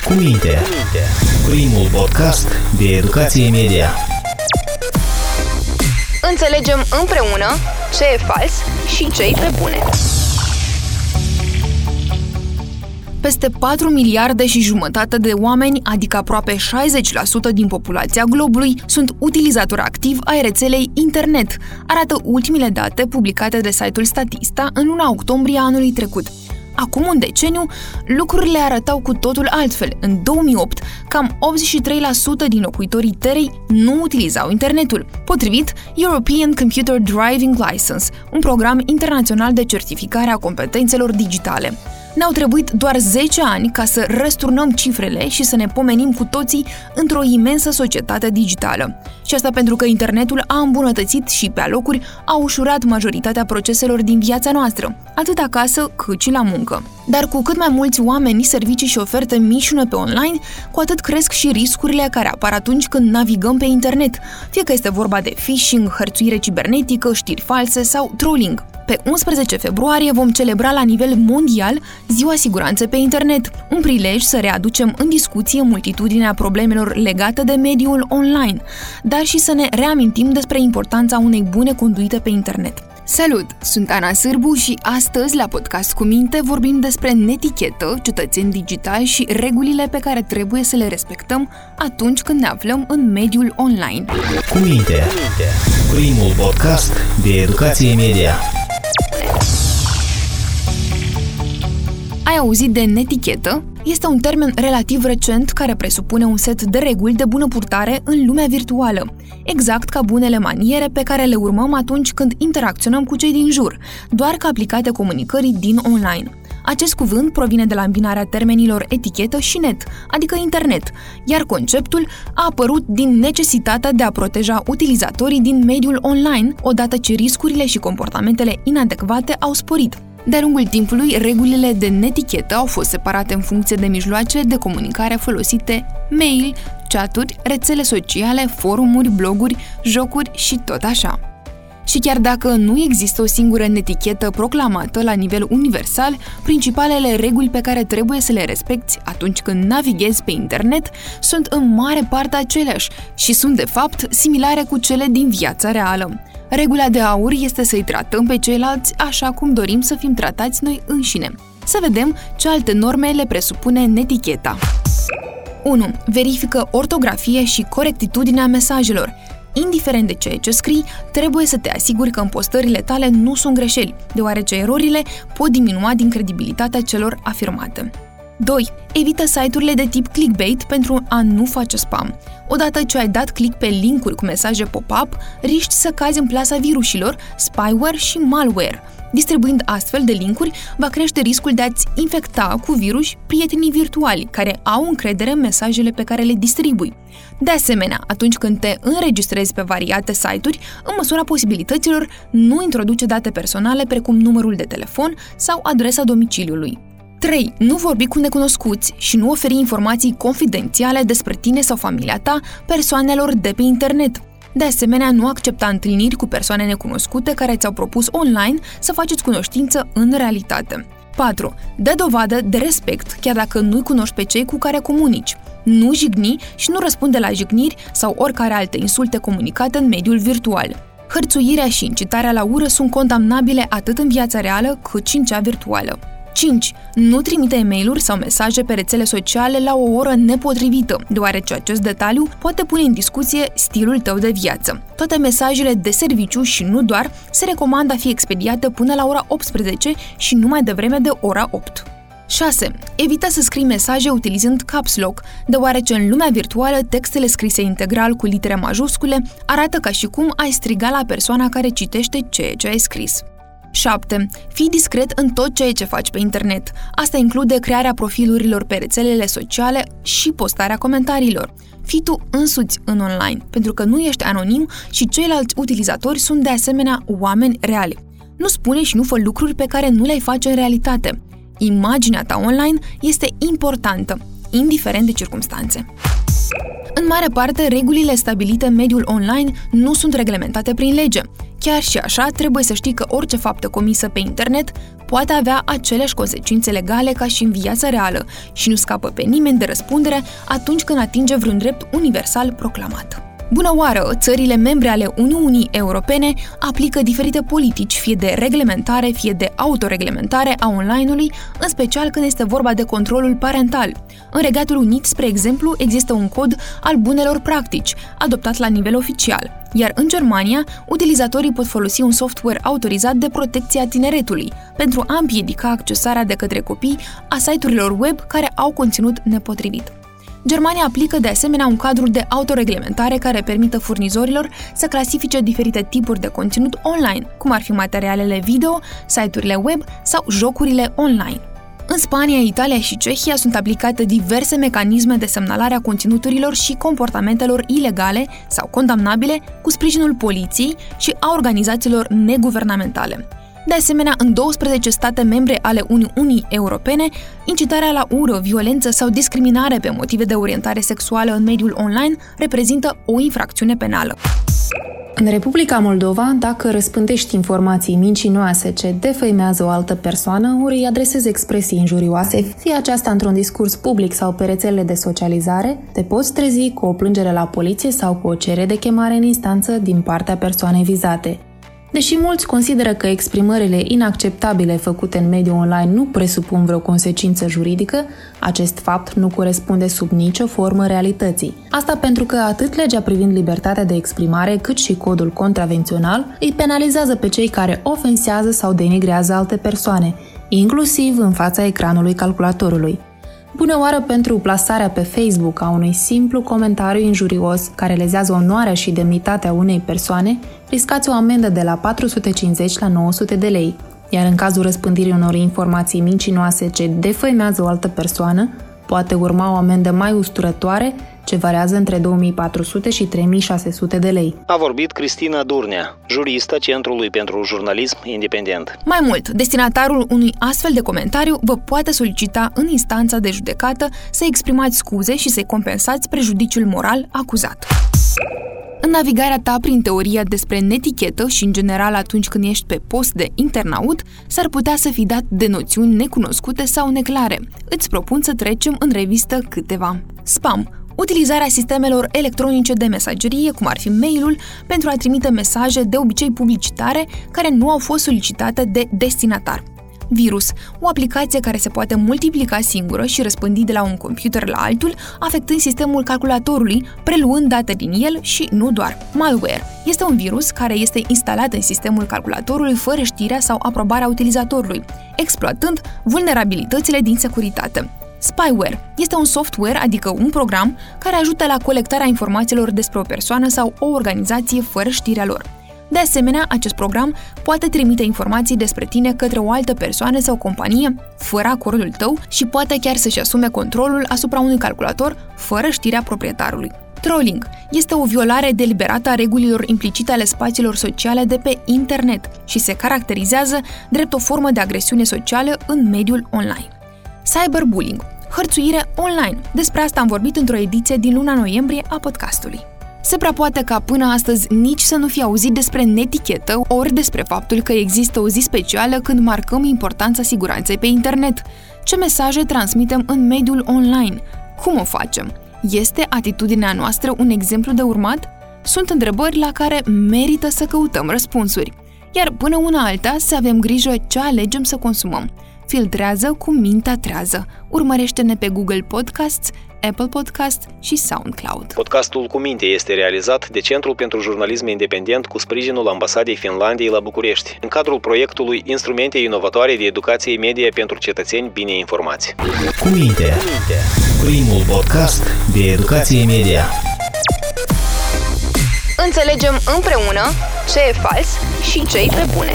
Cu minte. Primul podcast de educație media. Înțelegem împreună ce e fals și ce e pe bune. Peste 4 miliarde și jumătate de oameni, adică aproape 60% din populația globului, sunt utilizatori activi ai rețelei internet, arată ultimele date publicate de site-ul Statista în luna octombrie anului trecut. Acum un deceniu, lucrurile arătau cu totul altfel. În 2008, cam 83% din locuitorii terei nu utilizau internetul, potrivit European Computer Driving License, un program internațional de certificare a competențelor digitale. Ne-au trebuit doar 10 ani ca să răsturnăm cifrele și să ne pomenim cu toții într-o imensă societate digitală. Și asta pentru că internetul a îmbunătățit și pe alocuri a ușurat majoritatea proceselor din viața noastră, atât acasă cât și la muncă. Dar cu cât mai mulți oameni, servicii și oferte mișună pe online, cu atât cresc și riscurile care apar atunci când navigăm pe internet, fie că este vorba de phishing, hărțuire cibernetică, știri false sau trolling. Pe 11 februarie vom celebra la nivel mondial Ziua Siguranței pe Internet, un prilej să readucem în discuție multitudinea problemelor legate de mediul online, dar și să ne reamintim despre importanța unei bune conduite pe internet. Salut! Sunt Ana Sârbu și astăzi, la Podcast cu Minte, vorbim despre netichetă, cetățeni digitali și regulile pe care trebuie să le respectăm atunci când ne aflăm în mediul online. Cu Minte, primul podcast de educație media. Ai auzit de netichetă? Este un termen relativ recent care presupune un set de reguli de bună purtare în lumea virtuală, exact ca bunele maniere pe care le urmăm atunci când interacționăm cu cei din jur, doar ca aplicate comunicării din online. Acest cuvânt provine de la îmbinarea termenilor etichetă și net, adică internet, iar conceptul a apărut din necesitatea de a proteja utilizatorii din mediul online, odată ce riscurile și comportamentele inadecvate au sporit. De-a lungul timpului, regulile de netichetă au fost separate în funcție de mijloace de comunicare folosite, mail, chaturi, rețele sociale, forumuri, bloguri, jocuri și tot așa. Și chiar dacă nu există o singură netichetă proclamată la nivel universal, principalele reguli pe care trebuie să le respecti atunci când navighezi pe internet sunt în mare parte aceleași și sunt de fapt similare cu cele din viața reală. Regula de aur este să-i tratăm pe ceilalți așa cum dorim să fim tratați noi înșine. Să vedem ce alte norme le presupune neticheta. 1. Verifică ortografie și corectitudinea mesajelor. Indiferent de ceea ce scrii, trebuie să te asiguri că în postările tale nu sunt greșeli, deoarece erorile pot diminua din credibilitatea celor afirmate. 2. Evită site-urile de tip clickbait pentru a nu face spam. Odată ce ai dat click pe linkuri cu mesaje pop-up, riști să cazi în plasa virusilor, spyware și malware. Distribuind astfel de linkuri, va crește riscul de a-ți infecta cu virus prietenii virtuali, care au încredere în mesajele pe care le distribui. De asemenea, atunci când te înregistrezi pe variate site-uri, în măsura posibilităților, nu introduce date personale precum numărul de telefon sau adresa domiciliului. 3. Nu vorbi cu necunoscuți și nu oferi informații confidențiale despre tine sau familia ta persoanelor de pe internet. De asemenea, nu accepta întâlniri cu persoane necunoscute care ți-au propus online să faceți cunoștință în realitate. 4. Dă dovadă de respect chiar dacă nu-i cunoști pe cei cu care comunici. Nu jigni și nu răspunde la jigniri sau oricare alte insulte comunicate în mediul virtual. Hărțuirea și incitarea la ură sunt condamnabile atât în viața reală cât și în cea virtuală. 5. Nu trimite e mail sau mesaje pe rețele sociale la o oră nepotrivită, deoarece acest detaliu poate pune în discuție stilul tău de viață. Toate mesajele de serviciu și nu doar se recomandă a fi expediate până la ora 18 și nu mai devreme de ora 8. 6. Evită să scrii mesaje utilizând caps lock, deoarece în lumea virtuală textele scrise integral cu litere majuscule arată ca și cum ai striga la persoana care citește ceea ce ai scris. 7. Fii discret în tot ceea ce faci pe internet. Asta include crearea profilurilor pe rețelele sociale și postarea comentariilor. Fii tu însuți în online, pentru că nu ești anonim și ceilalți utilizatori sunt de asemenea oameni reali. Nu spune și nu fă lucruri pe care nu le-ai face în realitate. Imaginea ta online este importantă, indiferent de circumstanțe. În mare parte, regulile stabilite în mediul online nu sunt reglementate prin lege, Chiar și așa, trebuie să știi că orice faptă comisă pe internet poate avea aceleași consecințe legale ca și în viața reală și nu scapă pe nimeni de răspundere atunci când atinge vreun drept universal proclamat. Bună oară! Țările membre ale Uniunii Europene aplică diferite politici, fie de reglementare, fie de autoreglementare a online-ului, în special când este vorba de controlul parental. În Regatul Unit, spre exemplu, există un cod al bunelor practici, adoptat la nivel oficial, iar în Germania, utilizatorii pot folosi un software autorizat de protecție a tineretului pentru a împiedica accesarea de către copii a site-urilor web care au conținut nepotrivit. Germania aplică de asemenea un cadru de autoreglementare care permită furnizorilor să clasifice diferite tipuri de conținut online, cum ar fi materialele video, site-urile web sau jocurile online. În Spania, Italia și Cehia sunt aplicate diverse mecanisme de semnalare a conținuturilor și comportamentelor ilegale sau condamnabile cu sprijinul poliției și a organizațiilor neguvernamentale. De asemenea, în 12 state membre ale Uniunii Europene, incitarea la ură, violență sau discriminare pe motive de orientare sexuală în mediul online reprezintă o infracțiune penală. În Republica Moldova, dacă răspândești informații mincinoase ce defăimează o altă persoană, ori îi adresezi expresii injurioase, fie aceasta într-un discurs public sau pe rețelele de socializare, te poți trezi cu o plângere la poliție sau cu o cerere de chemare în instanță din partea persoanei vizate. Deși mulți consideră că exprimările inacceptabile făcute în mediul online nu presupun vreo consecință juridică, acest fapt nu corespunde sub nicio formă realității. Asta pentru că atât legea privind libertatea de exprimare, cât și codul contravențional îi penalizează pe cei care ofensează sau denigrează alte persoane, inclusiv în fața ecranului calculatorului. Bună oară pentru plasarea pe Facebook a unui simplu comentariu injurios care lezează onoarea și demnitatea unei persoane, riscați o amendă de la 450 la 900 de lei, iar în cazul răspândirii unor informații mincinoase ce defăimează o altă persoană, poate urma o amendă mai usturătoare ce variază între 2400 și 3600 de lei. A vorbit Cristina Durnea, juristă Centrului pentru Jurnalism Independent. Mai mult, destinatarul unui astfel de comentariu vă poate solicita în instanța de judecată să exprimați scuze și să-i compensați prejudiciul moral acuzat. În navigarea ta prin teoria despre netichetă și, în general, atunci când ești pe post de internaut, s-ar putea să fi dat de noțiuni necunoscute sau neclare. Îți propun să trecem în revistă câteva. Spam, utilizarea sistemelor electronice de mesagerie, cum ar fi mailul, pentru a trimite mesaje de obicei publicitare care nu au fost solicitate de destinatar. Virus, o aplicație care se poate multiplica singură și răspândi de la un computer la altul, afectând sistemul calculatorului, preluând date din el și nu doar. Malware este un virus care este instalat în sistemul calculatorului fără știrea sau aprobarea utilizatorului, exploatând vulnerabilitățile din securitate. Spyware este un software, adică un program, care ajută la colectarea informațiilor despre o persoană sau o organizație fără știrea lor. De asemenea, acest program poate trimite informații despre tine către o altă persoană sau companie fără acordul tău și poate chiar să-și asume controlul asupra unui calculator fără știrea proprietarului. Trolling este o violare deliberată a regulilor implicite ale spațiilor sociale de pe internet și se caracterizează drept o formă de agresiune socială în mediul online. Cyberbullying, hărțuire online. Despre asta am vorbit într-o ediție din luna noiembrie a podcastului. Se prea poate ca până astăzi nici să nu fi auzit despre netichetă, ori despre faptul că există o zi specială când marcăm importanța siguranței pe internet. Ce mesaje transmitem în mediul online? Cum o facem? Este atitudinea noastră un exemplu de urmat? Sunt întrebări la care merită să căutăm răspunsuri. Iar până una alta să avem grijă ce alegem să consumăm. Filtrează cu mintea trează. Urmărește-ne pe Google Podcasts, Apple Podcast și SoundCloud. Podcastul cu minte este realizat de Centrul pentru Jurnalism Independent cu sprijinul Ambasadei Finlandiei la București, în cadrul proiectului Instrumente inovatoare de educație media pentru cetățeni bine informați. Cu minte, primul podcast de educație media. Înțelegem împreună ce e fals și ce e pe bune.